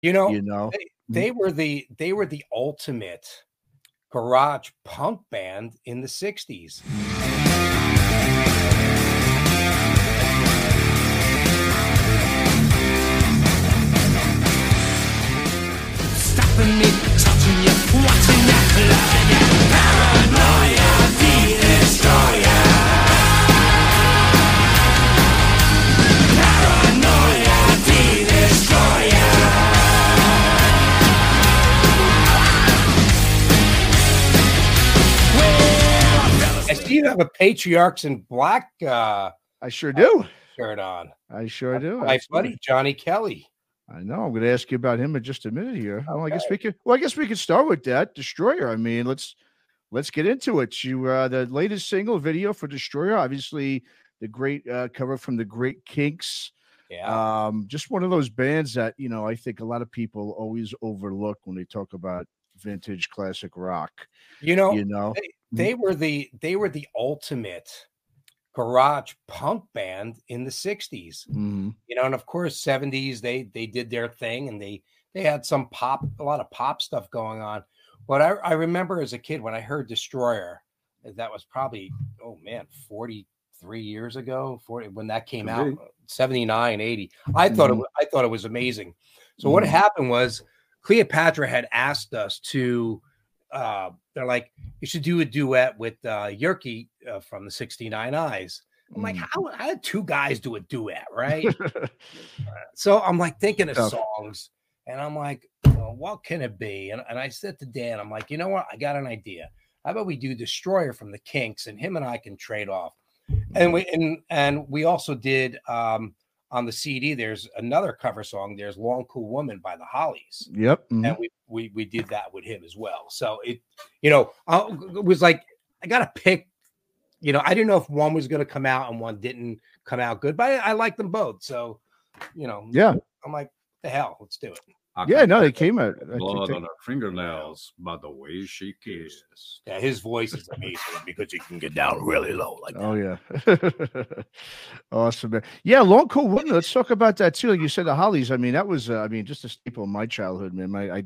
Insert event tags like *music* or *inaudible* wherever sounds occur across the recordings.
You know, You know, they, mm-hmm. they were the they were the ultimate garage punk band in the 60s. Stopping me, touching you, watching you have a Patriarchs in Black uh, I sure do. shirt on. I sure do. My Absolutely. buddy Johnny Kelly. I know. I'm going to ask you about him in just a minute here. Well, I guess we could. Well, I guess we could start with that Destroyer. I mean, let's let's get into it. You uh, the latest single video for Destroyer, obviously the great uh, cover from the Great Kinks. Yeah. Um, just one of those bands that you know I think a lot of people always overlook when they talk about vintage classic rock. you know, You know, they, they were the they were the ultimate garage punk band in the 60s. Mhm. You know, and of course 70s they they did their thing and they they had some pop a lot of pop stuff going on. But I, I remember as a kid when I heard Destroyer, that was probably oh man, 43 years ago, 40 when that came out, be. 79, 80. I thought it Mhm. I thought it was amazing. So what Mhm. happened was Cleopatra had asked us to uh they're like you should do a duet with uh Jyrki uh, from the 69 eyes. I'm like, Mm. how, how did two guys do a duet, right? *laughs* so I'm like thinking of Tough. songs, and I'm like, well, what can it be? And, and I said to Dan, I'm like, you know what? I got an idea. How about we do Destroyer from the Kinks, and him and I can trade off. And we and and we also did um on the CD. There's another cover song. There's "Long Cool Woman" by the Hollies, Yep. mhm. and we we we did that with him as well. So it, you know, I, it was like I got to pick. You know, I didn't know if one was going to come out and one didn't come out good, but I, I like them both. So, you know, Yeah. I'm like, the hell, let's do it. I Yeah. No, they came out. Blood on her fingernails by the way she kisses. Yeah, his voice is amazing because he can get down really low like that. Oh yeah, *laughs* awesome. Man. Yeah, long cool woman. Let's talk about that too. Like you said, the Hollies. I mean, that was. Uh, I mean, just a staple of my childhood, man. My, I,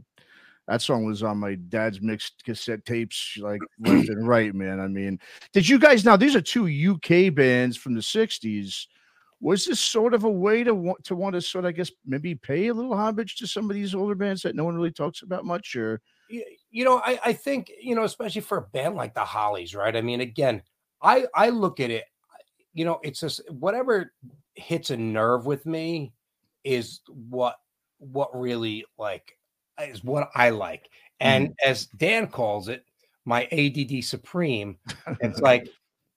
that song was on my dad's mixed cassette tapes, like left and right, man. I mean, did you guys now? These are two UK bands from the '60s. Was this sort of a way to want to want to sort of, I guess, maybe pay a little homage to some of these older bands that no one really talks about much, or you know, I, I think, you know, especially for a band like the Hollies, right? I mean, again, I I look at it, you know, it's just whatever hits a nerve with me is what what really like is what I like. And mm-hmm. as Dan calls it, my ADD supreme, it's *laughs* like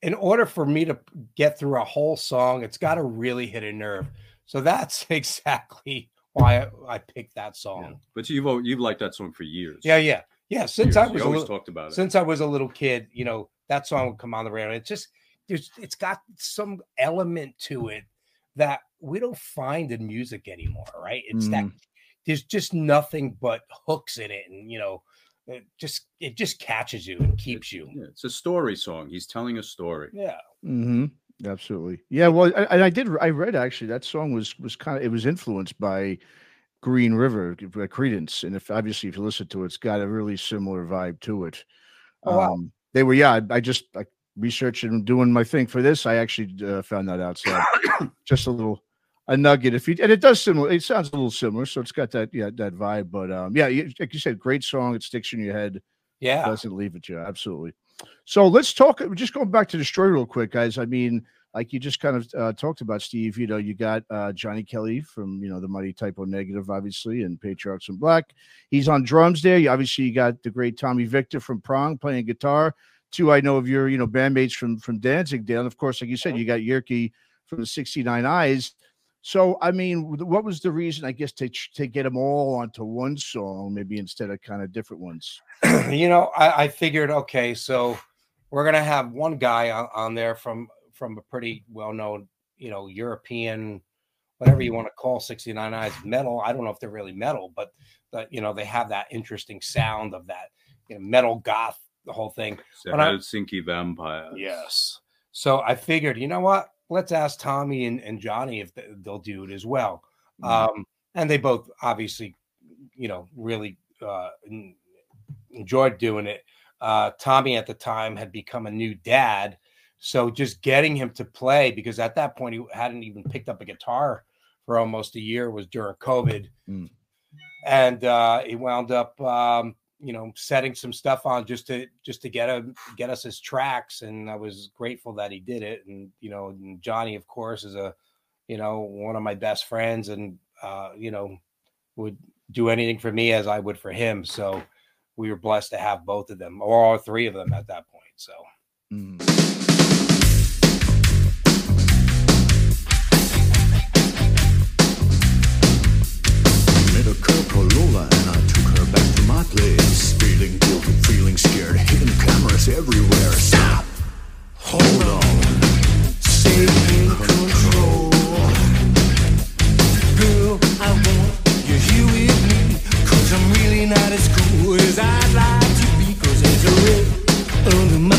in order for me to get through a whole song, it's got to really hit a nerve. So that's *laughs* exactly why I, I picked that Yeah. song. But you've you've liked that song for years. Yeah, yeah, yeah. Since I was you always little, talked about it. since I was a little kid, you know, that song would come on the radio. It's just there's it's got some element to it that we don't find in music anymore, right? It's that mm. there's just nothing but hooks in it, and you know, it just it just catches you and keeps you. yeah, it's a story song. He's telling a story. Yeah, hmm Absolutely. Yeah. Well, I- and I did. I read actually that song was was kind of it was influenced by Green River by Creedence, and if obviously if you listen to it, it's got a really similar vibe to it. Oh, wow. Um, they were yeah. I, I just like researching and doing my thing for this. I actually uh, found that out. So *coughs* just a little a nugget. If you and it does similar. It sounds a little similar. So it's got that yeah that vibe. But um, yeah, you- like you said, great song. It sticks in your head yeah. it doesn't leave it you absolutely so let's talk just going back to destroy real quick guys i mean like you just kind of uh, talked about steve you know you got uh, johnny kelly from you know the mighty type o negative obviously and patriarchs in black he's on drums there you obviously you got the great tommy victor from prong playing guitar two i know of your you know bandmates from from danzig and of course like you said you got jyrki from the 69 eyes so i mean what was the reason i guess to to get them all onto one song maybe instead of kind of different ones *clears throat* you know, I, I figured, okay, so we're gonna have one guy on, on there from from a pretty well known, you know, European, whatever you want to call 69 Eyes metal. I don't know if they're really metal, but but you know, they have that interesting sound of that you know, metal goth, the whole thing. The When I- Helsinki vampire. Yes. So I figured, you know what? Let's ask Tommy and, and Johnny if they'll do it as well. Mhm. Um, and they both obviously you know, really uh, enjoyed doing it. Uh, Tommy at the time had become a new dad, so just getting him to play because at that point he hadn't even picked up a guitar for almost a year was during COVID, Mm. and uh, he wound up, um, you know, setting some stuff on just to just to get him get us his tracks, and I was grateful that he did it. And you know, and Johnny, of course, is a you know one of my best friends, and uh, you know would do anything for me as I would for him. So we were blessed to have both of them, or all three of them at that point. So. Mm. Place. Feeling guilty, feeling scared, hidden cameras everywhere. Stop! Hold on. Stay in control. Girl, I want you here with me. Cause I'm really not as cool as I'd like to be. Cause there's a red under my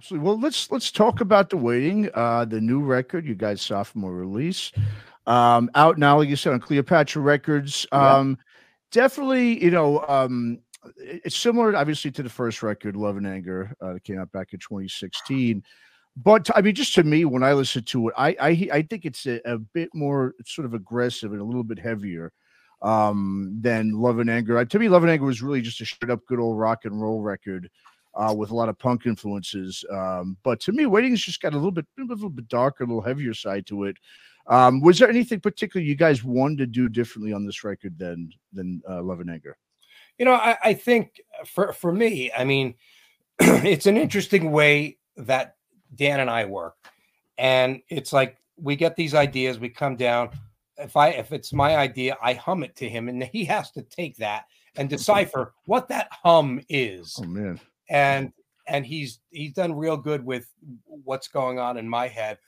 Absolutely. Well, let's let's talk about the waiting. Uh, the new record, you guys' sophomore release, um, out now, like you said, on Cleopatra Records. Yeah. Um, definitely, you know, um, it- it's similar, obviously, to the first record, Love and Anger, uh, that came out back in 2016. But I mean, just to me, when I listen to it, I I, I think it's a, a bit more sort of aggressive and a little bit heavier um, than Love and Anger. To me, Love and Anger was really just a straight up good old rock and roll record uh, with a lot of punk influences. Um, but to me, Waiting's just got a little bit, a little bit darker, a little heavier side to it. Um, was there anything particular you guys wanted to do differently on this record than than uh, Love and Anger? You know, I, I think for for me, I mean, *clears throat* it's an interesting way that Dan and I work, and it's like we get these ideas, we come down. If I if it's my idea, I hum it to him, and he has to take that and *laughs* decipher what that hum is. Oh man, and and he's he's done real good with what's going on in my head.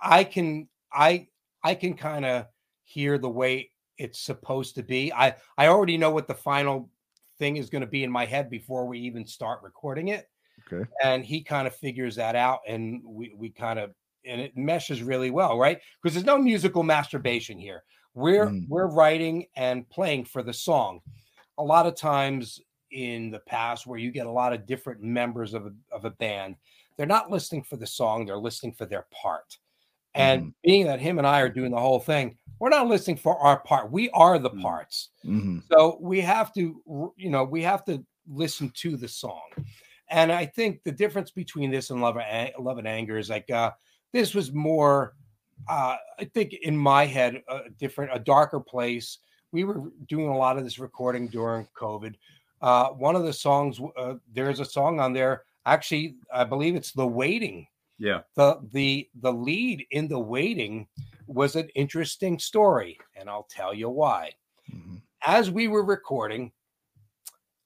I can I I can kind of hear the way it's supposed to be. I I already know what the final thing is going to be in my head before we even start recording it. Okay. And he kind of figures that out and we we kind of and it meshes really well, right? Because there's no musical masturbation here. We're Mm. we're writing and playing for the song. A lot of times in the past where you get a lot of different members of a, of a band, they're not listening for the song, they're listening for their part. And being that him and I are doing the whole thing, we're not listening for our part. We are the Mm. parts. Mhm. So we have to, you know, we have to listen to the song. And I think the difference between this and Love and, Love and Anger is like uh, this was more, uh, I think, in my head, a different, a darker place. We were doing a lot of this recording during COVID. Uh, one of the songs, uh, there's a song on there. Actually, I believe it's "The Waiting." Yeah. the the the lead in the waiting was an interesting story and i'll tell you why Mhm. as we were recording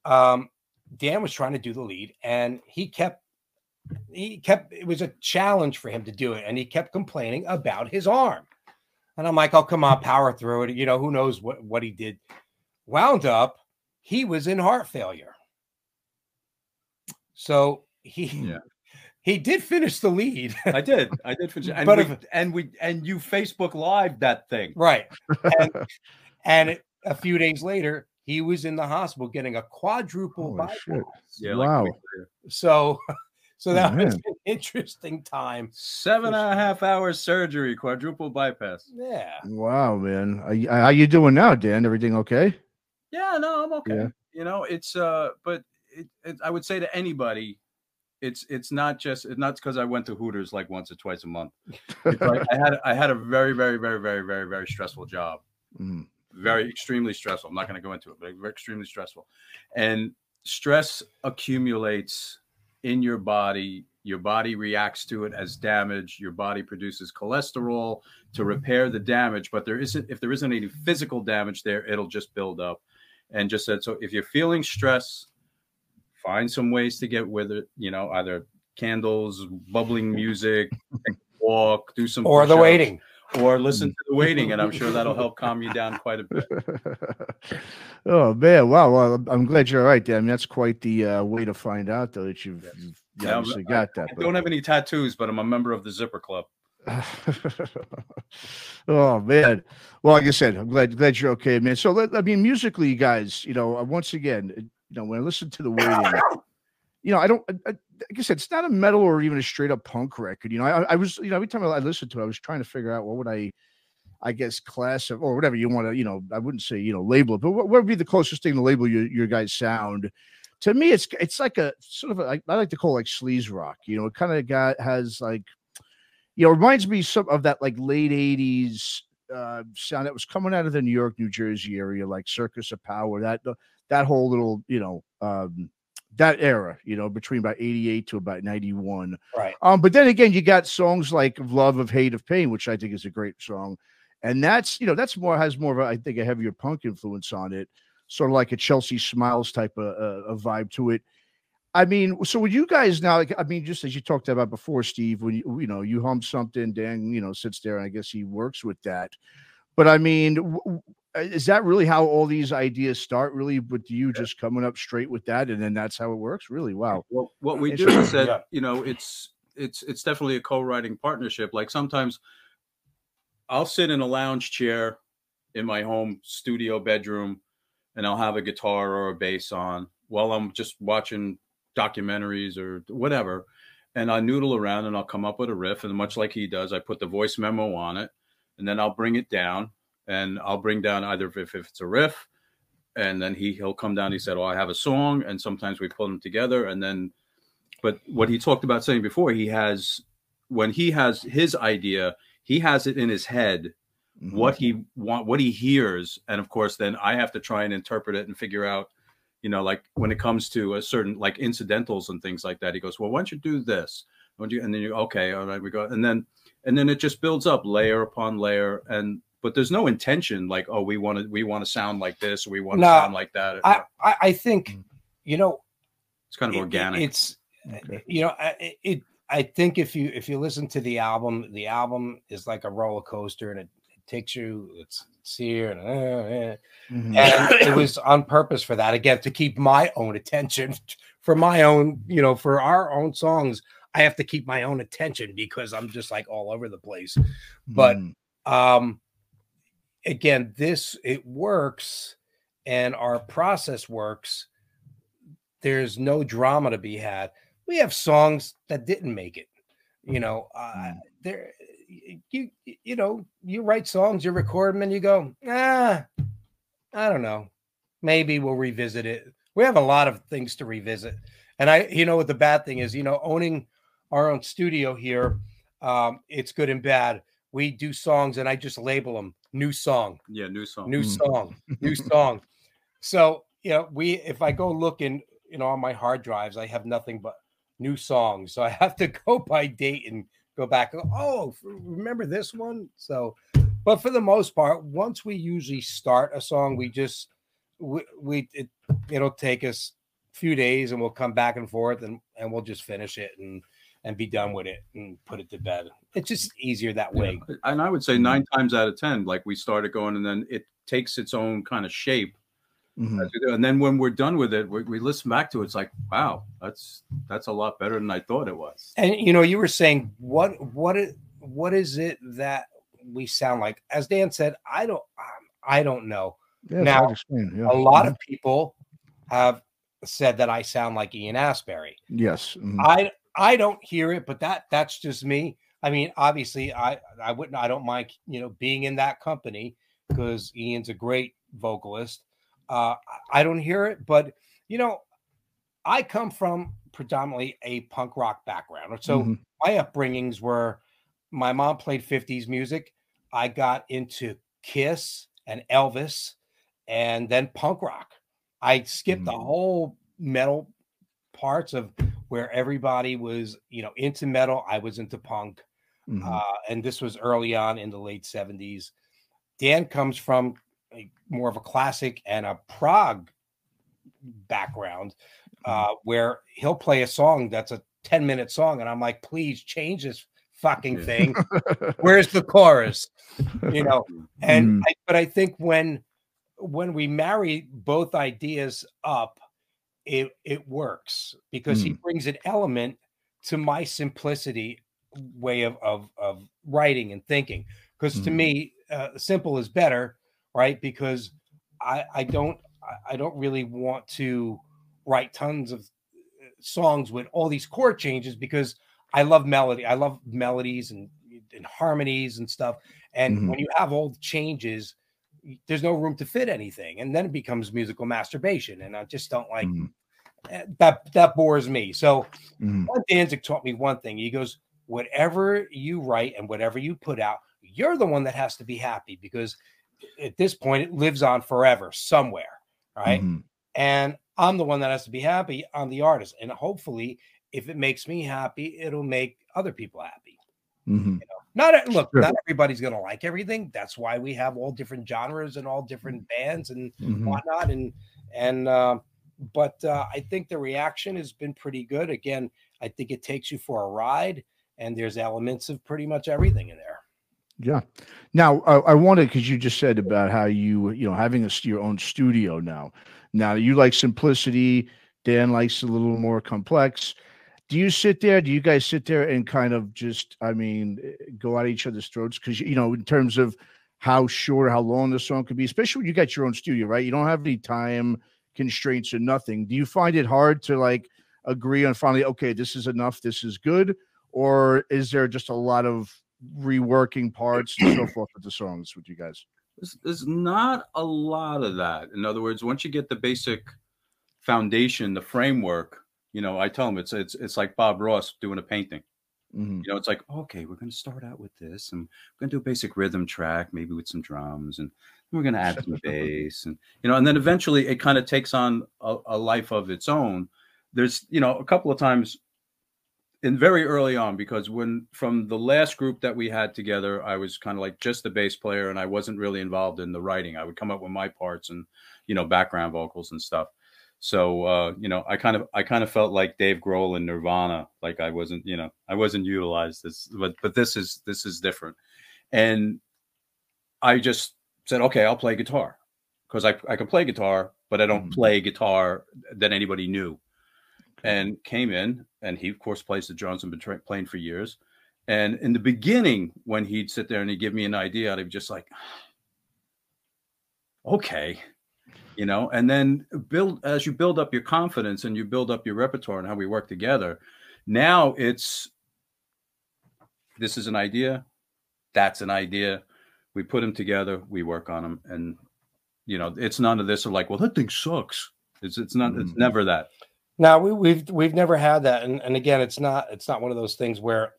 um dan was trying to do the lead and he kept he kept it was a challenge for him to do it and he kept complaining about his arm and i'm like oh come on power through it you know who knows what what he did wound up he was in heart failure so he Yeah. *laughs* he did finish the lead I did. I did finish. *laughs* And But we, if- and we and you Facebook Live that thing. Right. And, *laughs* and it- a few days later, he was in the hospital getting a quadruple Holy bypass. shit. Yeah. Wow. week later. So, so Oh, that was an interesting time. Seven and a half hours surgery, quadruple bypass. Yeah. Wow, man. Are How you doing now, Dan? Everything okay? Yeah, no, I'm okay. Yeah. You know, it's uh, but it, it, I would say to anybody, it's it's not just it's not because I went to Hooters like once or twice a month. Like I had I had a very very very very very very stressful job, Mhm. very extremely stressful. I'm not going to go into it, but extremely stressful, and stress accumulates in your body. Your body reacts to it as damage. Your body produces cholesterol to repair the damage, but there isn't if there isn't any physical damage there, it'll just build up. And just said so if you're feeling stress, find some ways to get with it. You know, either candles, bubbling *laughs* music, walk, do some Or the waiting. or listen to the waiting, and I'm sure *laughs* that'll help calm you down quite a bit. *laughs* oh man, wow. Well, I'm- glad you're all right, Dan. I mean, that's quite the uh, way to find out, though, that you've, Yes. you've Yeah, obviously got that. I but- don't have any tattoos, but I'm a member of the Zipper Club. *laughs* oh man. Well, like I said, I'm glad glad you're okay, man. So let, I mean, musically, you guys, you know, uh, once again, uh, you know, when I listen to the waiting, you know, I don't. I, like I said, it's not a metal or even a straight up punk record. You know, I, I was, you know, every time I listened to it, I was trying to figure out what would I, I guess, class of or whatever you want to, you know, I wouldn't say, you know, label it, but what, what would be the closest thing to label your your guys' sound? To me, it's it's like a sort of a, I I like to call it like sleaze rock. You know, it kind of got has like, you know, reminds me some of that like late '80s uh, sound that was coming out of the New York, New Jersey area, like Circus of Power. That that whole little, you know, um, that era, you know, between about 88 to about 91. Right. Um, but then again, you got songs like of Love, of Hate, of Pain, which I think is a great song. And that's, you know, that's more has more of a, I think, a heavier punk influence on it, sort of like a Chelsea Smiles type of uh, a vibe to it. I mean, so when you guys now, like, I mean, just as you talked about before, Steve, when you, you know, you hum something, Dan, you know, sits there and I guess he works with that. But I mean, w- w- uh, is that really how all these ideas start? Really, with you just coming up straight with that, and then that's how it works? Really, wow. Well, what we do Interesting. is that Yeah. you know it's it's it's definitely a co-writing partnership. Like sometimes I'll sit in a lounge chair in my home studio bedroom, and I'll have a guitar or a bass on while I'm just watching documentaries or whatever, and I noodle around and I'll come up with a riff. And much like he does, I put the voice memo on it, and then I'll bring it down, and I'll bring down either if, if it's a riff and then he he'll come down. He said, "Oh, I have a song," and sometimes we pull them together. And then, but what he talked about saying before, he has when he has his idea, he has it in his head Mhm. what he want what he hears and of course then i have to try and interpret it and figure out you know like when it comes to a certain like incidentals and things like that he goes well why don't you do this why don't you and then you okay all right we go and then and then it just builds up layer upon layer and but there's no intention like oh we want to we want to sound like this or we want to No, sound like that I, I, I think, Mm. you know, it's kind of it- it- organic it's Okay. you know, I- it, it. I think if you if you listen to the album, the album is like a roller coaster, and it, it takes you. It's, here, and, uh. Mhm. and *coughs* it was on purpose for that again to keep my own attention *laughs* for my own, you know, for our own songs. I have to keep my own attention because I'm just like all over the place. but- Mhm. um again this it works and our process works there's no drama to be had we have songs that didn't make it you know uh Mm. there you you know you write songs you record them and you go ah i don't know. Maybe we'll revisit it. We have a lot of things to revisit. And i you know what the bad thing is? You know owning our own studio here um it's good and bad. We do songs and I just label them new song, yeah new song. New Mm. song, new *laughs* song. So, you know, we if I go looking, you know, on my hard drives, I have nothing but new songs. So I have to *laughs* go by date and go back. and go, Oh, remember this one? So, but for the most part, once we usually start a song, we just we, we it, it'll take us a few days and we'll come back and forth and and we'll just finish it and and be done with it and put it to bed. It's just easier that way. Yeah. And I would say nine times out of ten, like we started going, and then it takes its own kind of shape. Mhm. as we do. And then when we're done with it, we, we listen back to it. It's like, wow, that's that's a lot better than I thought it was. And you know, you were saying what what what is it that we sound like? As Dan said, I don't um, I don't know. Yeah, Now, explain, yeah. A lot of people have said that I sound like Ian Astbury. yes. mhm. I I don't hear it, but that that's just me. I mean, obviously, I I wouldn't I don't mind you know being in that company because Ian's a great vocalist. Uh, I don't hear it, but you know, I come from predominantly a punk rock background, so Mhm. my upbringings were my mom played 50s music. I got into Kiss and Elvis and then punk rock. I skipped the Mm. whole metal parts of where everybody was, you know, into metal. I was into punk. Mhm. Uh, and this was early on in the late 70s. Dan comes from a, more of a classic and a prog background uh, where he'll play a song that's a 10 minute song. And I'm like, please change this fucking Yeah. thing. *laughs* Where's the chorus? You know, *laughs* and Mm. I, but I think when when we marry both ideas up, it it works because he brings an element to my simplicity way of of, of writing and thinking. Because to Mm. me, uh, simple is better, right? Because I I don't I- don't really want to write tons of uh, songs with all these chord changes because I love melody. I love melodies and, and harmonies and stuff. And Mhm. when you have all the changes, there's no room to fit anything, and then it becomes musical masturbation. And I just don't like Mhm. eh, that. That bores me. So Mhm. Danzig taught me one thing. He goes, "Whatever you write and whatever you put out, you're the one that has to be happy because at this point it lives on forever somewhere, right?" Mhm. and I'm the one that has to be happy. I'm the artist, and hopefully, if it makes me happy, it'll make other people happy. Mhm. Not e- look, Sure. not everybody's gonna like everything. That's why we have all different genres and all different bands and Mhm. whatnot. And and uh, but uh, I think the reaction has been pretty good. Again, I think it takes you for a ride, and there's elements of pretty much everything in there. Yeah. Now, uh, I wanted because you just said about how you, you know, having a, your own studio now. Now, you like simplicity. Dan likes a little more complex. Do you sit there? Do you guys sit there and kind of just, I mean, eh, go at each other's throats? Because, you know, in terms of how short, how long the song could be, especially when you got your own studio, right? You don't have any time constraints or nothing. Do you find it hard to like agree on finally, okay, this is enough, this is good? Or is there just a lot of reworking parts and so forth with the songs with you guys? There's, there's not a lot of that. In other words, once you get the basic foundation, the framework, you know, I tell them it's it's it's like Bob Ross doing a painting. Mhm. You know, it's like, okay, we're going to start out with this and we're going to do a basic rhythm track, maybe with some drums, and we're going to add some *laughs* bass. And, you know, and then eventually it kind of takes on a, a life of its own. There's, you know, a couple of times in very early on, because when from the last group that we had together, I was kind of like just the bass player and I wasn't really involved in the writing. I would come up with my parts and, you know, background vocals and stuff. So uh, you know, I kind of I kind of felt like Dave Grohl in Nirvana, like I wasn't, you know, I wasn't utilized this, but but this is this is different. And I just said, okay, I'll play guitar because I I can play guitar, but I don't Mhm. play guitar that anybody knew. And came in, and he of course plays the drums and been tra- playing for years. And in the beginning, when he'd sit there and he'd give me an idea, I'd be just like, *sighs* okay, you know? And then build as you build up your confidence and you build up your repertoire and how we work together now it's this is an idea that's an idea. We put them together we work on them and you know it's none of this of like well that thing sucks. It's it's not it's Mhm. never that Now we, we've we've never had that, and and again, it's not it's not one of those things where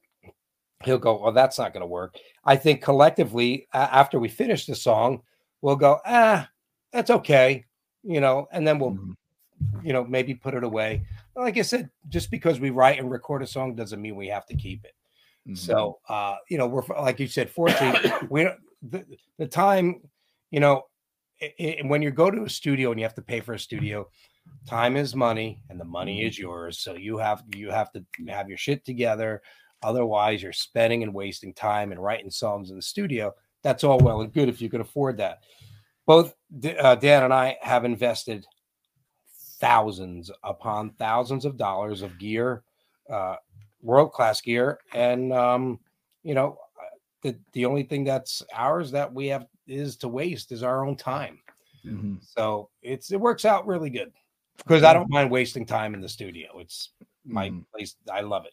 he'll go, well, that's not going to work. I think collectively, after we finish the song, we'll go, ah, that's okay, you know, and then we'll, Mhm. you know, maybe put it away. Like I said, just because we write and record a song doesn't mean we have to keep it. Mhm. So, uh, you know, we're like you said, fortunately, we the, the time, you know, i i when you go to a studio and you have to pay for a studio, time is money, and the money is yours. So you have you have to have your shit together. Otherwise, you're spending and wasting time and writing songs in the studio. That's all well and good if you can afford that. Both uh, Dan and I have invested thousands upon thousands of dollars of gear, uh, world class gear, and um, you know, the the only thing that's ours that we have is to waste is our own time. Mhm. So it's it works out really good because I don't mind wasting time in the studio. It's my Mhm. place. I love it.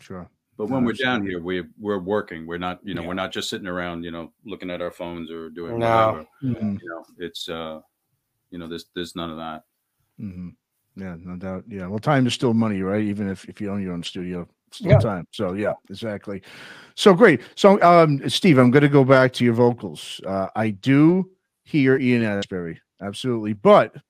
Sure. but when we're down here we we're working we're not you know Yeah. we're not just sitting around you know looking at our phones or doing No. whatever Mhm. you know it's uh you know there's there's none of that Mm-hmm. Yeah, no doubt. Yeah. Well, time is still money, right? Even if, if you own your own studio, still Yeah. time. So yeah, exactly. So great. So um Steve, I'm gonna go back to your vocals. Uh I do hear Ian Astbury, absolutely, but it,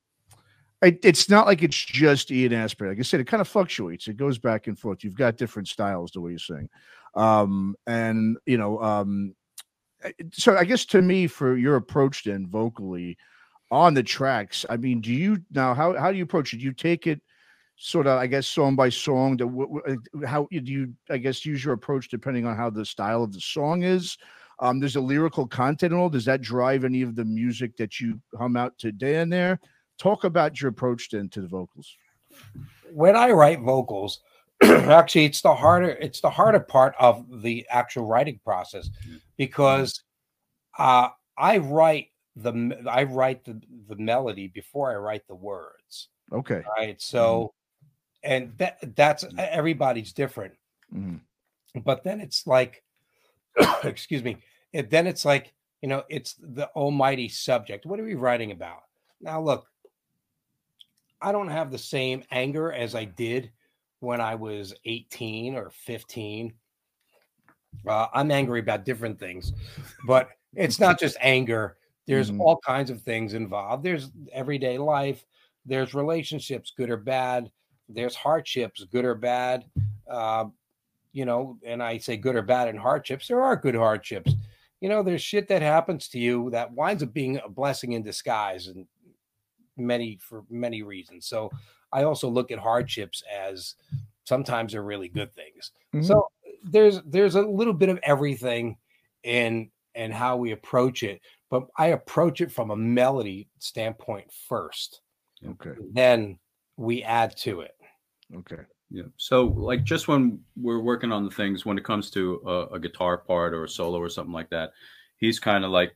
it's not like it's just Ian Astbury. Like I said, it kind of fluctuates. It goes back and forth. You've got different styles the way you sing. Um, and you know, um so I guess to me, for your approach then vocally, on the tracks i mean do you now how, how do you approach it do you take it sort of i guess song by song to how do you i guess use your approach depending on how the style of the song is um there's a lyrical content and all does that drive any of the music that you hum out today in there talk about your approach then to the vocals When I write vocals, *clears throat* actually, it's the harder it's the harder part of the actual writing process because uh, I write the I write the the melody before I write the words. okay Right. So, and that that's everybody's different. Mhm. but then it's like *clears throat* excuse me it, then it's like you know it's the almighty subject what are we writing about now look i don't have the same anger as i did when i was 18 or 15 uh, i'm angry about different things but it's not just anger. There's Mhm. all kinds of things involved. There's everyday life. There's relationships good or bad. There's hardships good or bad. Uh, you know, and I say good or bad in hardships, there are good hardships. You know, there's shit that happens to you that winds up being a blessing in disguise and many for many reasons. So I also look at hardships as sometimes they're really good things. Mhm. So there's there's a little bit of everything in and how we approach it, but I approach it from a melody standpoint first. okay Then we add to it. okay Yeah. So, like, just when we're working on the things, when it comes to a, a guitar part or a solo or something like that, he's kind of like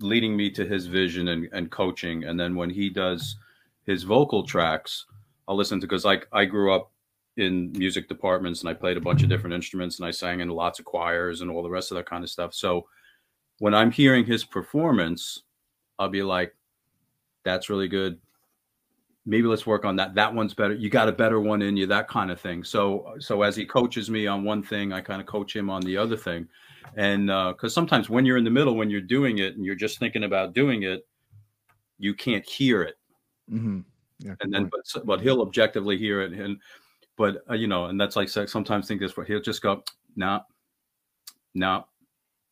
leading me to his vision and, and coaching. And then when he does his vocal tracks, I'll listen to because, like, I grew up in music departments and I played a bunch of different instruments and I sang in lots of choirs and all the rest of that kind of stuff. So, when I'm hearing his performance, I'll be like, that's really good. maybe let's work on that. That one's better. You got a better one in you, that kind of thing. So, so as he coaches me on one thing, I kind of coach him on the other thing. And because sometimes when you're in the middle, when you're doing it and you're just thinking about doing it, you can't hear it. hmm Yeah, And then, but, but he'll objectively hear it. And, but, uh, you know, and that's like sex. Sometimes think this, but he'll just go, no, no,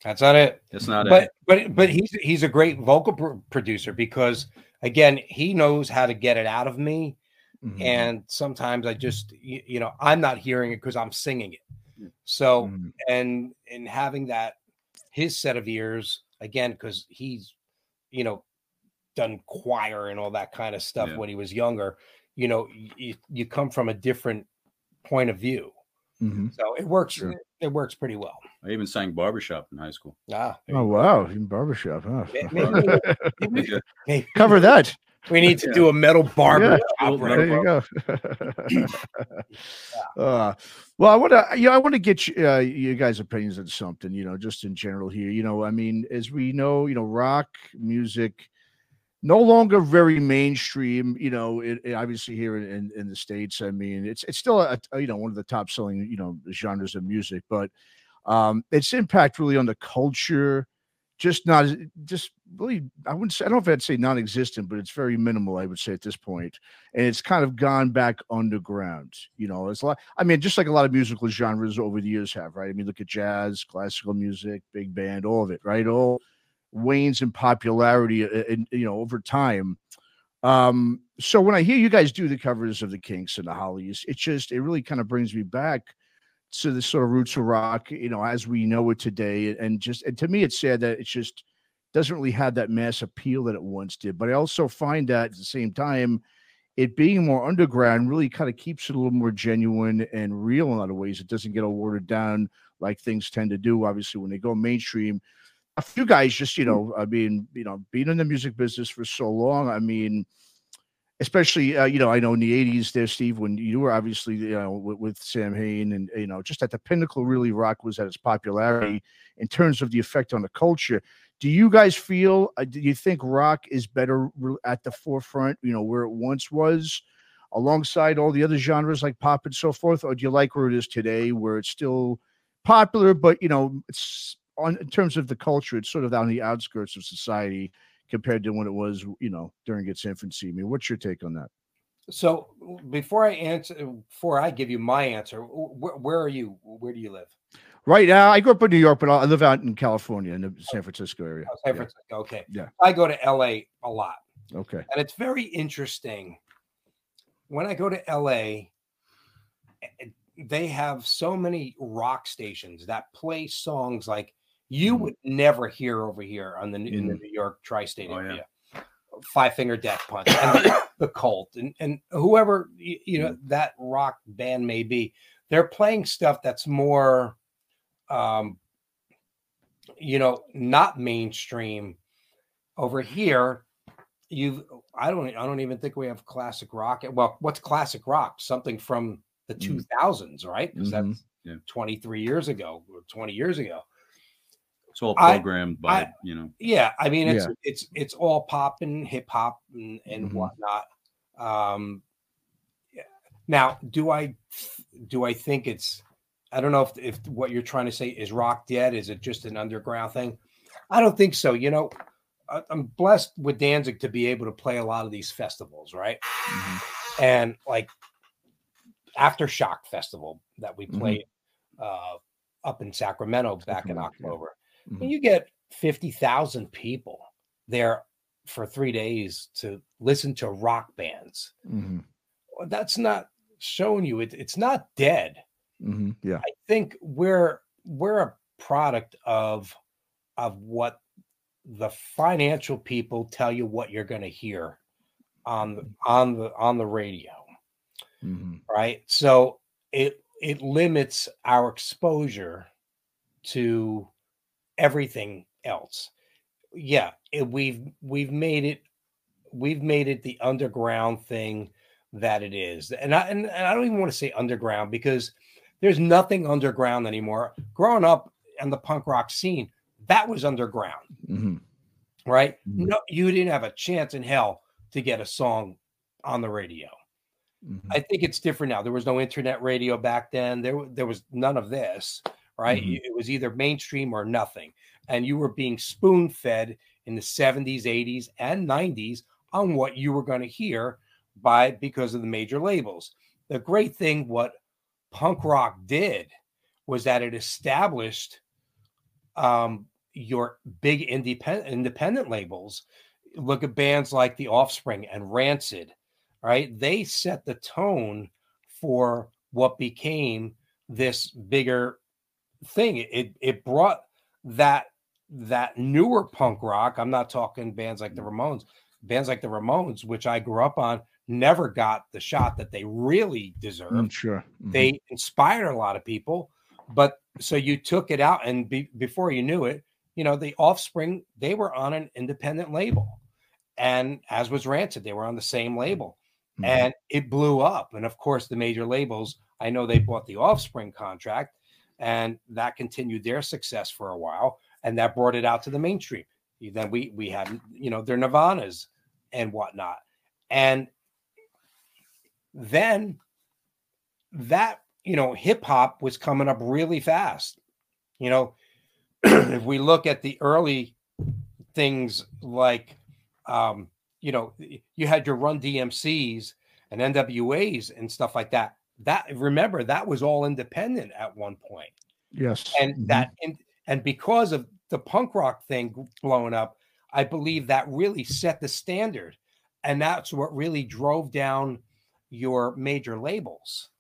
That's not it. it's not but it. but but he's he's a great vocal pr- producer because again he knows how to get it out of me Mhm. and sometimes i just you, you know i'm not hearing it because i'm singing it Yeah. So Mhm. and and having that his set of ears again because he's you know done choir and all that kind of stuff Yeah. when he was younger you know you, you come from a different point of view Mhm. so it works Sure. it works pretty well I even sang barbershop in high school. ah Oh wow, in barbershop, huh? May- maybe- maybe- *laughs* maybe- Cover that. We need to Yeah. do a metal barber Yeah. right? There you go. *clears throat* *laughs* uh, well, I want to, you know, I want to get you, uh, you guys' opinions on something, you know, just in general here. You know, I mean, as we know, you know, rock music no longer very mainstream. You know, it, it obviously here in, in, in the states, I mean, it's it's still a, a, you know one of the top selling you know genres of music, but um, its impact really on the culture just not just really i wouldn't say i don't know if i'd say non-existent but it's very minimal i would say at this point. And it's kind of gone back underground you know it's a lot i mean just like a lot of musical genres over the years have right? I mean look at jazz classical music big band all of it right? All wanes in popularity and you know over time. Um so when i hear you guys do the covers of the kinks and the hollies it just it really kind of brings me back to the sort of roots of rock, you know, as we know it today. And just and to me, it's sad that it's just doesn't really have that mass appeal that it once did. But I also find that at the same time, it being more underground really kind of keeps it a little more genuine and real in a lot of ways. It doesn't get all watered down like things tend to do, obviously, when they go mainstream. A few guys just, you know, I mean, you know, being in the music business for so long, I mean, especially uh, you know I know in the '80s there, Steve, when you were obviously you know with, with Samhain and you know just at the pinnacle, really rock was at its popularity in terms of the effect on the culture. Do you guys feel? Uh, do you think rock is better at the forefront? You know where it once was, alongside all the other genres like pop and so forth, or do you like where it is today, where it's still popular, but you know it's on in terms of the culture, it's sort of on the outskirts of society compared to when it was, you know, during its infancy. I mean, what's your take on that? So before I answer, before I give you my answer, where, where are you? Where do you live? Right now, I grew up in New York, but I live out in California, in the San Francisco area. Oh, San Yeah. Francisco. Okay. Yeah. I go to LA a lot, Okay. and it's very interesting. When I go to LA, eh, they have so many rock stations that play songs like you Mhm. would never hear over here on the in the Mhm. New York tri-state Oh, yeah. area. Five Finger Death Punch, *coughs* and the, the Cult, and and whoever you know that rock band may be, they're playing stuff that's more, um, you know, not mainstream. Over here, you, I don't, I don't even think we have classic rock. Well, what's classic rock? Something from the Mhm. two thousands, right? Because Mhm. that's Yeah. twenty three years ago or twenty years ago. It's all I- programmed by, I- you know, Yeah, I mean it's Yeah. it's it's all pop and hip hop and, and Mhm. whatnot. Um, yeah. Now, do I do I think it's? I don't know if if what you're trying to say is rock dead. Is it just an underground thing? I don't think so. You know, I- I'm blessed with Danzig to be able to play a lot of these festivals, right? Mhm. And like Aftershock Festival that we Mhm. played uh, up in Sacramento back in Sacramento, yeah. October. Mhm. And you get 50,000 people there for three days to listen to rock bands. Mhm. Well, That's not showing you it, it's not dead. Mhm. Yeah. I think we're we're a product of of what the financial people tell you what you're going to hear on the on the on the radio Mhm. right so it it limits our exposure to everything else yeah it, we've we've made it we've made it the underground thing that it is and i and, and i don't even want to say underground because there's nothing underground anymore growing up in the punk rock scene that was underground Mhm. right Mhm. no you didn't have a chance in hell to get a song on the radio. Mhm. I think it's different now. There was no internet radio back then. There, there was none of this, right? Mhm. It was either mainstream or nothing. And you were being spoon fed in the 70s, 80s, and 90s on what you were going to hear by because of the major labels. The great thing, what punk rock did was that it established um, your big independent independent labels. Look at bands like The Offspring and Rancid, right? They set the tone for what became this bigger thing. It it brought that that newer punk rock. I'm not talking bands like the Ramones. Bands like the Ramones, which I grew up on, never got the shot that they really deserved Mm, sure. Mhm. they inspired a lot of people but so you took it out and be, before you knew it you know the offspring they were on an independent label and as was rancid they were on the same label Mhm. and it blew up and of course the major labels i know they bought the offspring contract and that continued their success for a while and that brought it out to the mainstream. Then we we had you know their nirvanas and whatnot. And then that you know hip hop was coming up really fast. You know *clears throat* if we look at the early things like um you know you had your run dmcs and nwas and stuff like that that remember that was all independent at one point yes. and Mhm. that and, and because of the punk rock thing blowing up i believe that really set the standard and that's what really drove down your major labels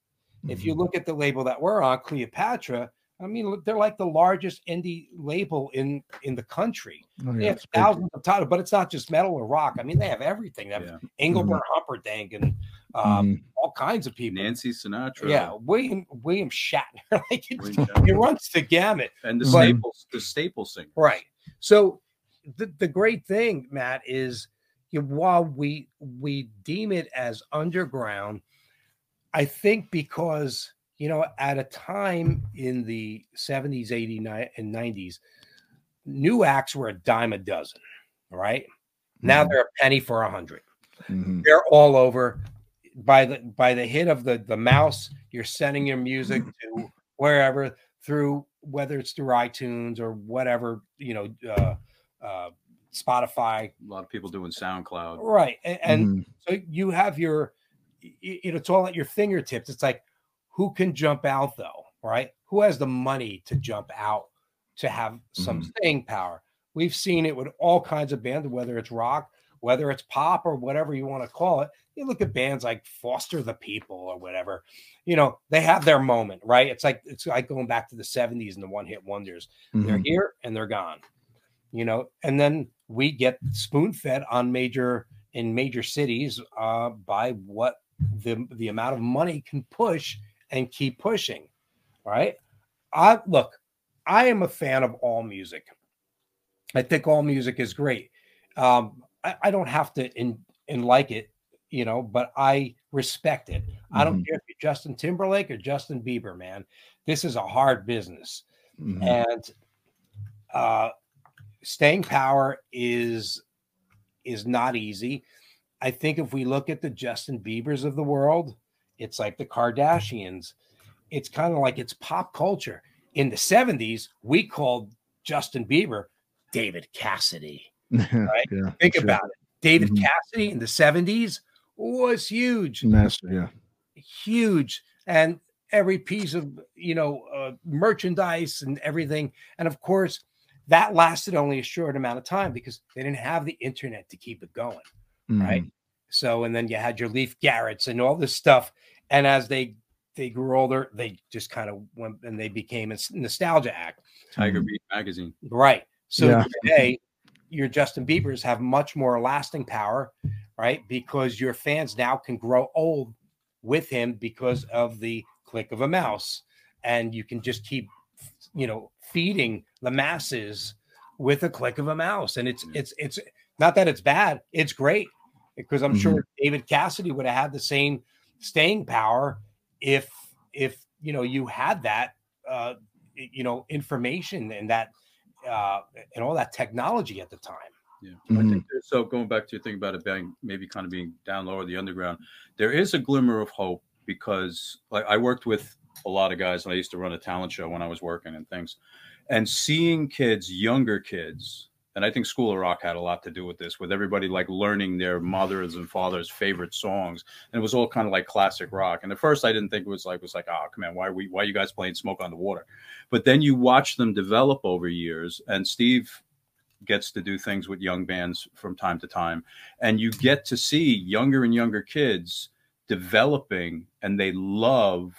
if you Mhm. look at the label that we're on cleopatra i mean they're like the largest indie label in in the country Oh, they have big. thousands of titles but it's not just metal or rock i mean they have everything they have Yeah. engelbert humperdinck and um, Mhm. all kinds of people Nancy Sinatra. yeah william william shatner *laughs* like it, William Shatner. it runs the gamut And the But- staples, the staple singer. Right. So the, the great thing, Matt, is you know, while we we deem it as underground, I think because you know at a time in the 70s, 80s, and 90s, new acts were a dime a dozen, right? Now Mhm. they're a penny for a hundred. Mhm. They're all over. By the by the hit of the the mouse, you're sending your music *laughs* to wherever through whether it's through iTunes or whatever, you know, uh, uh, Spotify, A lot of people doing SoundCloud. right? And, and Mhm. so you have your, y- y- you know, it's all at your fingertips. It's like, who can jump out though, right? Who has the money to jump out to have some staying power? We've seen it with all kinds of bands, whether it's rock, whether it's pop, or whatever you want to call it. You look at bands like Foster the People or whatever, you know, they have their moment, right? It's like it's like going back to the 70s and the one-hit wonders they're Mhm. here and they're gone you know and then we get spoon fed on major in major cities uh by what the the amount of money can push and keep pushing right i look i am a fan of all music i think all music is great um i, I don't have to in and like it you know but i respect it. I don't Mhm. care if you're justin timberlake or justin bieber man. This is a hard business. Mhm. and uh staying power is is not easy. I think if we look at the justin biebers of the world it's like the kardashians. It's kind of like it's pop culture. In the 70s we called justin bieber david cassidy right? *laughs* Yeah, think sure. about it david Mhm. cassidy in the 70s was huge Massive, yeah. huge and every piece of you know uh, merchandise and everything and of course that lasted only a short amount of time because they didn't have the internet to keep it going right Mhm. so and then you had your Leif Garretts and all this stuff and as they they grew older they just kind of went and they became a nostalgia act Tiger Mhm. Beat magazine. right so Yeah. today your justin biebers have much more lasting power right? Because your fans now can grow old with him because of the click of a mouse. And you can just keep you know feeding the masses with a click of a mouse. And it's Yeah. it's it's not that it's bad it's great because i'm sure david cassidy would have had the same staying power if if you know you had that uh you know information and that uh and all that technology at the time Yeah. I Mhm. think there's- so going back to your thing about it being maybe kind of being down low or the underground, there is a glimmer of hope because like I worked with a lot of guys and I used to run a talent show when I was working and things. And seeing kids, younger kids, and I think School of Rock had a lot to do with this, with everybody like learning their mothers and fathers' favorite songs. And it was all kind of like classic rock. And at first I didn't think it was like was like, oh come on, why are we why are you guys playing smoke on the water? But then you watch them develop over years, and Steve gets to do things with young bands from time to time and you get to see younger and younger kids developing and they love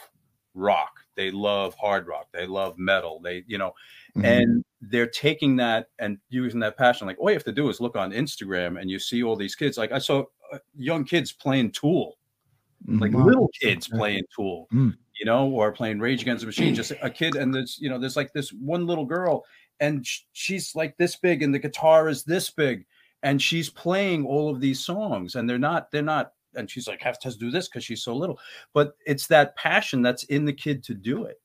rock they love hard rock they love metal they you know Mhm. and they're taking that and using that passion like all you have to do is look on instagram and you see all these kids like i saw uh, young kids playing tool like Mhm. little kids playing Tool, Mm. you know, or playing Rage Against the Machine. Just a kid, and there's you know, there's like this one little girl, and she's like this big, and the guitar is this big, and she's playing all of these songs, and they're not, they're not, and she's like has to do this because she's so little, but it's that passion that's in the kid to do it,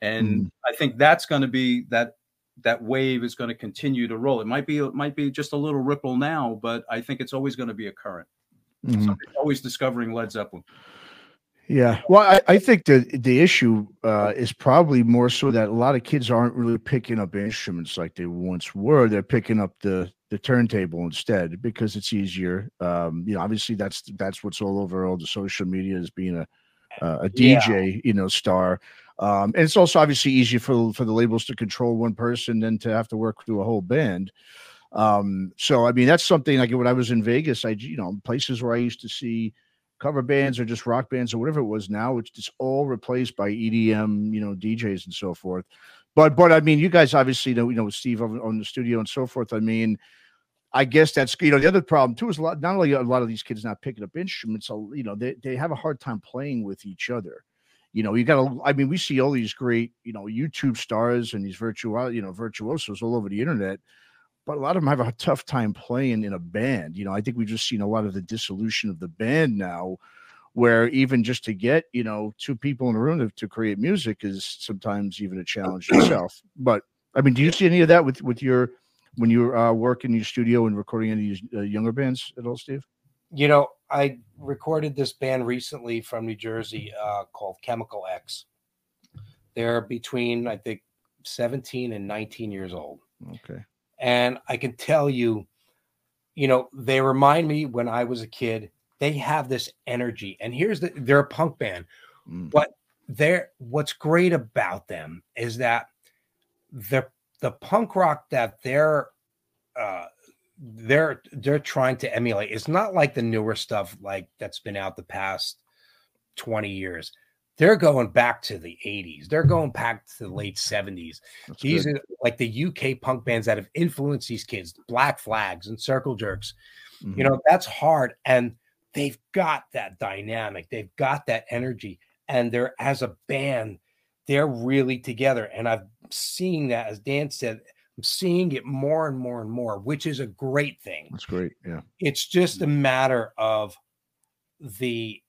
and I think that's going to be that that wave is going to continue to roll. It might be it might be just a little ripple now, but I think it's always going to be a current. Mhm. Somebody's always discovering Led Zeppelin. Yeah. Well, I, I think the the issue uh, is probably more so that a lot of kids aren't really picking up instruments like they once were. They're picking up the the turntable instead because it's easier. Um, you know, obviously that's that's what's all over all the social media is being a uh, a Yeah. DJ, you know, star. Um, and it's also obviously easier for for the labels to control one person than to have to work through a whole band. Um, so I mean that's something like when I was in Vegas, I you know places where I used to see cover bands or just rock bands or whatever it was. Now it's just all replaced by EDM, you know, DJs and so forth. But but I mean, you guys obviously know you know Steve on, on the studio and so forth. I mean, I guess that's you know the other problem too is a lot not only a lot of these kids not picking up instruments, you know they they have a hard time playing with each other. You know, you got to. I mean, we see all these great you know YouTube stars and these virtual you know virtuosos all over the internet but a lot of them have a tough time playing in a band. You know, I think we've just seen a lot of the dissolution of the band now, where even just to get you know two people in a room to, to create music is sometimes even a challenge *clears throat* itself. But I mean, do you see any of that with with your when you uh, work in your studio and recording any uh, younger bands at all, Steve? You know, I recorded this band recently from New Jersey uh, called Chemical X. They're between, I think, 17 and 19 years old. Okay. And I can tell you, you know, they remind me when I was a kid, they have this energy. And here's the they're a punk band. Mm. But they're what's great about them is that the the punk rock that they're uh they're they're trying to emulate it's not like the newer stuff like that's been out the past 20 years. They're going back to the 80s they're going back to the late 70s That's these good. are like the uk punk bands that have influenced these kids black flags and circle jerks. Mhm. you know that's hard and they've got that dynamic. They've got that energy and they're as a band they're really together and i'm seeing that as dan said i'm seeing it more and more and more which is a great thing that's great. Yeah. it's just a matter of the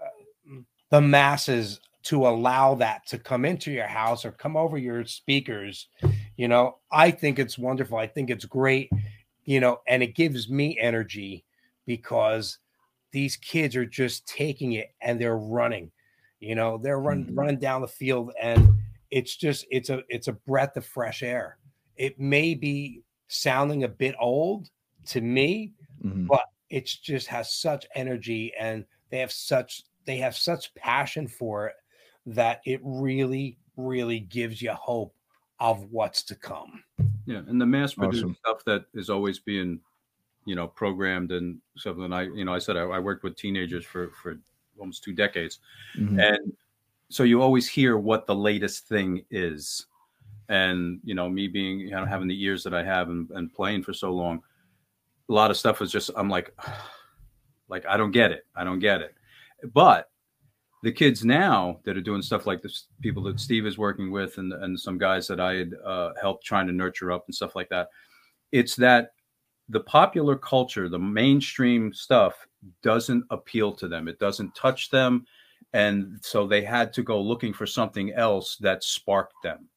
uh, the masses to allow that to come into your house or come over your speakers you know i think it's wonderful i think it's great you know and it gives me energy because these kids are just taking it and they're running you know they're run, Mhm. running down the field and it's just it's a it's a breath of fresh air it may be sounding a bit old to me Mhm. but it just has such energy and they have such they have such passion for it that it really really gives you hope of what's to come Yeah, and the mass produced Awesome. stuff that is always being, you know, programmed and something. I, you know, I said I, I worked with teenagers for for almost two decades, Mhm. and so you always hear what the latest thing is. And you know, me being you know having the ears that I have and, and playing for so long, a lot of stuff is just I'm like, *sighs* like I don't get it, I don't get it. But the kids now that are doing stuff like this, people that Steve is working with, and and some guys that I had uh, helped trying to nurture up and stuff like that, it's that the popular culture, the mainstream stuff, doesn't appeal to them. It doesn't touch them, and so they had to go looking for something else that sparked them.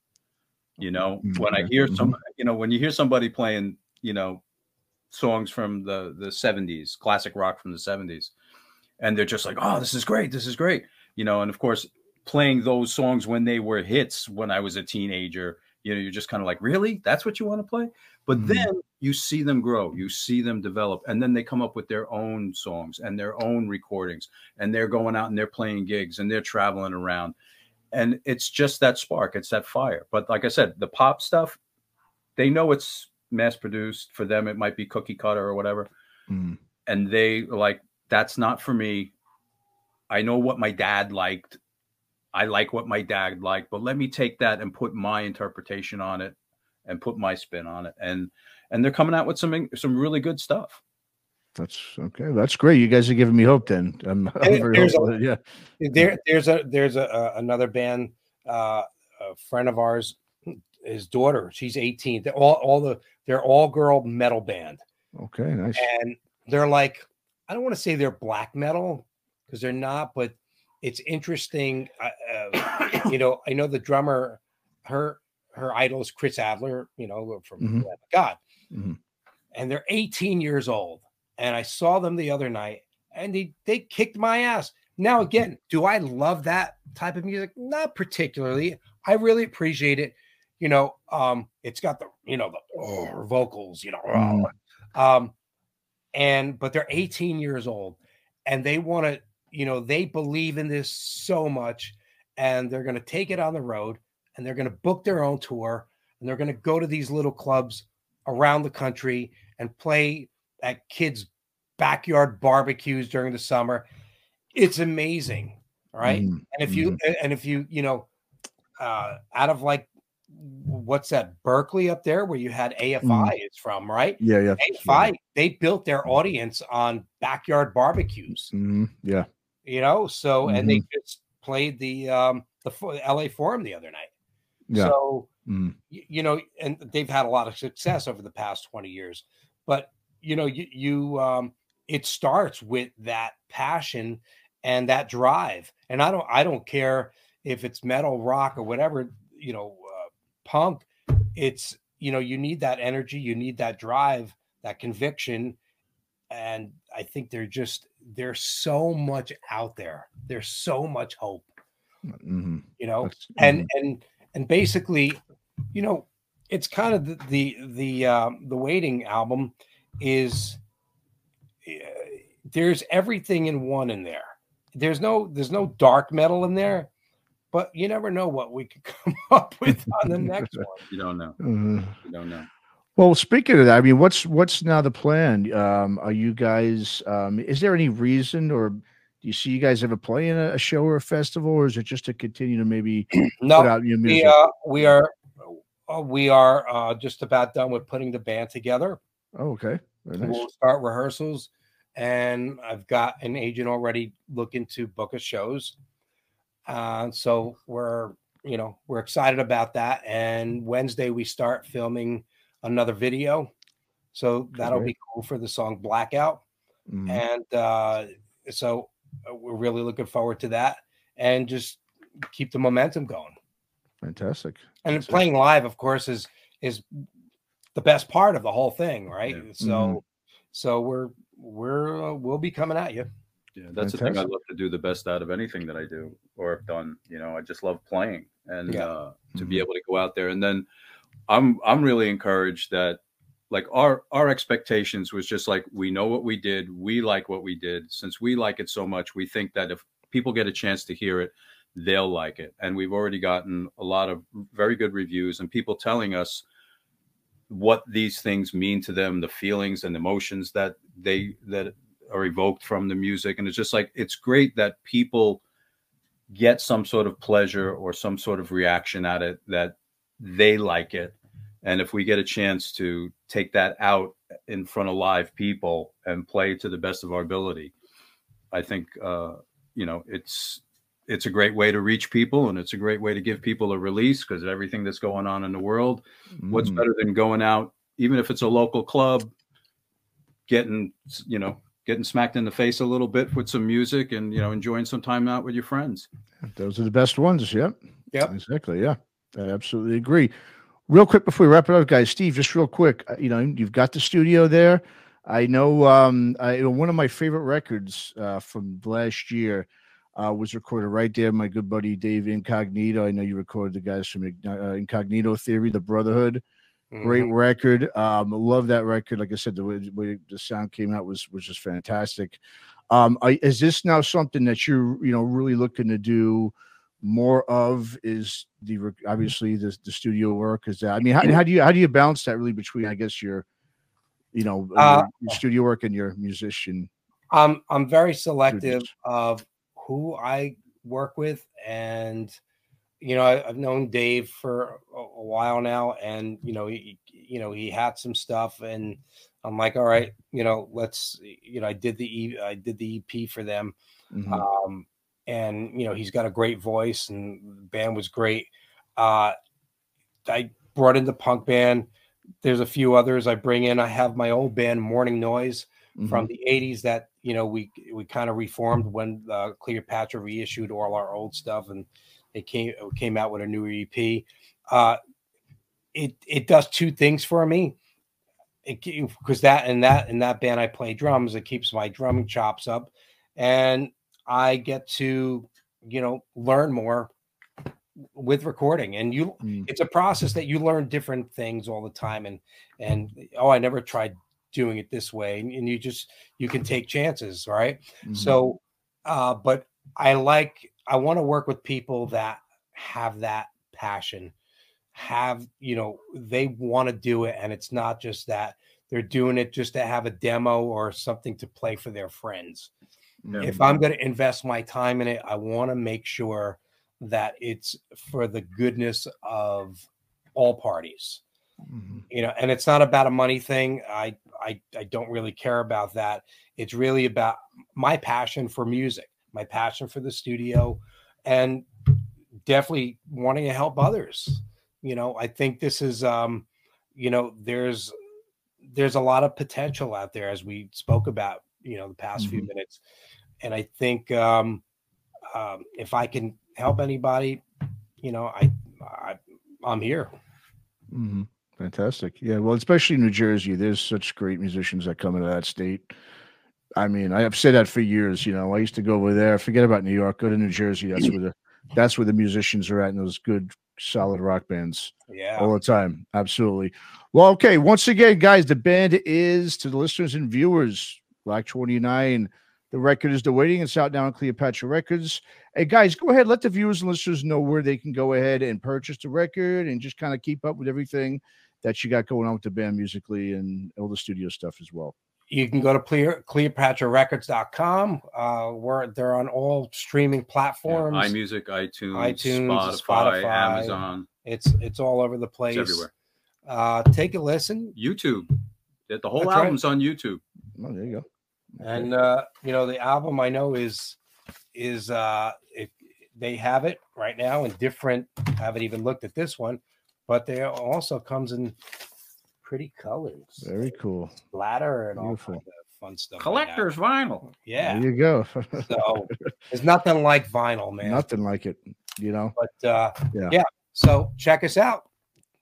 You know, when I Mhm. hear some, you know, when you hear somebody playing you know, songs from the the 70s, classic rock from the 70s. And they're just like, "Oh, this is great. This is great." You know, and of course, playing those songs when they were hits when I was a teenager, you know, you're just kind of like, "Really? That's what you want to play?" But Mhm. then you see them grow, you see them develop, and then they come up with their own songs and their own recordings, and they're going out and they're playing gigs and they're traveling around. And it's just that spark, it's that fire. But like I said, the pop stuff, they know it's mass produced. For them, it might be cookie cutter or whatever. Mhm. And they like, that's not for me. I know what my dad liked. I like what my dad liked, but let me take that and put my interpretation on it and put my spin on it. And and they're coming out with some some really good stuff. That's okay. That's great. You guys are giving me hope. Then I'm, *laughs* I'm There- very there's a- yeah. There, there's a there's a, a another band, uh, a friend of ours, his daughter, she's 18. They're all all the they're all girl metal band, Okay. Nice. and they're like, I don't want to say they're black metal because they're not, but it's interesting. Uh, uh, *coughs* you know, I know the drummer, her her idol is Chris Adler, you know, from Mhm. Of God, Mhm. and they're 18 years old. And I saw them the other night, and they they kicked my ass. Now again, do I love that type of music? Not particularly. I really appreciate it. You know, um, it's got the you know the oh, vocals, you know, Mhm. um, and but they're 18 years old, and they want to, you know, they believe in this so much, and they're going to take it on the road, and they're going to book their own tour, and they're going to go to these little clubs around the country and play at kids' backyard barbecues during the summer. It's amazing, right? Mhm. And if you and if you you know, uh, out of like what's that Berkeley up there where you had AFI is from, right? Yeah. Yeah. AFI they built their audience on backyard barbecues, Mhm. Yeah. You know. So and they just played the um the LA Forum the other night. Yeah. So Mhm. y- you know, and they've had a lot of success over the past 20 years. But you know, you you um it starts with that passion and that drive. And I don't I don't care if it's metal, rock, or whatever, you know, uh, punk. It's you know, you need that energy, you need that drive, that conviction. And I think they're just there's so much out there. There's so much hope, Mhm. you know That's- and mhm. and and basically you know it's kind of the the the, um, the waiting album is uh, there's everything in one in there there's no there's no dark metal in there but you never know what we could *laughs* come up with on the *laughs* next one You don't know. Mhm. You don't know. Well, speaking of that, I mean, what's what's now the plan? Um, are you guys? Um, is there any reason, or do you see you guys ever playing a, a show or a festival, or is it just to continue to maybe *clears throat* put no out new we, music? uh, we are uh, we are uh, just about done with putting the band together oh, okay, nice. We'll start rehearsals, and I've got an agent already looking to book us shows. Uh, so we're, you know, we're excited about that. And Wednesday we start filming another video, so that'll great. be cool for the song Blackout. Mhm. And uh, so uh, we're really looking forward to that, and just keep the momentum going. Fantastic. And That's it. playing live, of course, is is the best part of the whole thing, right? Yeah. So, Mhm. so we're we're uh, we'll be coming at you. Yeah, that's the thing. I love to do the best out of anything that I do or have done. You know, I just love playing and Yeah. uh, to Mhm. be able to go out there. And then I'm I'm really encouraged that like our our expectations was just like we know what we did, we like what we did. Since we like it so much, we think that if people get a chance to hear it, they'll like it. And we've already gotten a lot of very good reviews and people telling us what these things mean to them, the feelings and emotions that they that are evoked from the music. And it's just like it's great that people get some sort of pleasure or some sort of reaction at it that they like it. And if we get a chance to take that out in front of live people and play to the best of our ability, I think uh, you know it's it's a great way to reach people and it's a great way to give people a release because of everything that's going on in the world. What's Mm. better than going out, even if it's a local club, getting you know getting smacked in the face a little bit with some music and you know enjoying some time out with your friends. Those are the best ones. Yep. Yep. Exactly. Yeah. I absolutely agree. real quick before we wrap it up, guys, Steve, just real quick, uh, you know, you've got the studio there. I know um, I, one of my favorite records uh, from last year uh, was recorded right there. My good buddy Dave Incognito. I know you recorded the guys from uh, Incognito Theory, The Brotherhood. Great Mhm. record. Um, love that record. Like I said, the way, the way the sound came out was was just fantastic. Um, I, is this now something that you're you know really looking to do more of? Is the obviously the the studio work? Is that I mean, how, how do you how do you balance that really between I guess your you know Uh, your studio work and your musician? I'm I'm very selective Goodness. of who I work with, and you know I, I've known Dave for a, while now, and you know he you know he had some stuff, and I'm like, all right, you know, let's you know I did the e, I did the EP for them, Mhm. um, and you know he's got a great voice, and the band was great. Uh, I brought in the punk band. There's a few others I bring in. I have my old band Mourning Noise from Mhm. the 80s that you know we we kind of reformed when uh, Cleopatra reissued all our old stuff and they came came out with a new EP. Uh, it it does two things for me. It because that and that and that band I play drums. It keeps my drumming chops up, and I get to you know learn more with recording. And you Mm. it's a process that you learn different things all the time and and oh i never tried doing it this way and, and you just you can take chances right Mhm. so uh but i like i want to work with people that have that passion have you know they want to do it and it's not just that they're doing it just to have a demo or something to play for their friends Yeah. if I'm going to invest my time in it, I want to make sure that it's for the goodness of all parties. Mhm. You know, and it's not about a money thing. I I I don't really care about that. It's really about my passion for music, my passion for the studio, and definitely wanting to help others. You know, I think this is um, you know, there's there's a lot of potential out there as we spoke about, you know, the past few Mhm. minutes. And I think um, um, if I can help anybody, you know, I, I I'm here. Mhm. Fantastic. Yeah. Well, especially New Jersey, there's such great musicians that come into that state. I mean, I have said that for years. You know, I used to go over there. Forget about New York. Go to New Jersey. That's where the that's where the musicians are at, and those good, solid rock bands Yeah. all the time. Absolutely. Well, okay. Once again, guys, the band is to the listeners and viewers. BLAK29. The record is The Waiting. It's out now on Cleopatra Records. Hey, guys, go ahead. Let the viewers and listeners know where they can go ahead and purchase the record and just kind of keep up with everything that you got going on with the band musically and all the studio stuff as well. You can go to Cleo- cleopatrarecords.com. Uh, we're they're on all streaming Yeah, platforms. iMusic, iTunes, iTunes, Spotify, Spotify. Amazon, it's it's all over the place. it's everywhere. Uh, take a listen, YouTube. The the whole That's right. album's on YouTube. Oh, there you go. And uh, you know the album I know is is uh, it, they have it right now and different. I haven't even looked at this one, but they also comes in pretty colors, Very cool. splatter, and all Beautiful. kinds of fun stuff. like. Collector's vinyl. yeah. There you go. So *laughs* there's nothing like vinyl, man. Nothing like it, you know. But uh, Yeah. yeah. So check us out.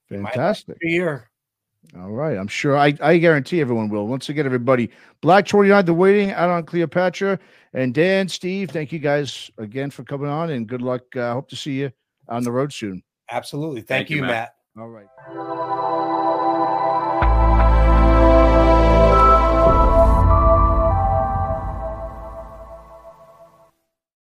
You might like Fantastic. it Here. All right. I'm sure I, I guarantee everyone will. Once again, everybody, BLAK29, The Waiting out on Cleopatra. And Dan, Steve, thank you guys again for coming on and good luck. Uh, hope to see you on the road soon. Absolutely. Thank, Thank you, you, Matt. Matt. All right.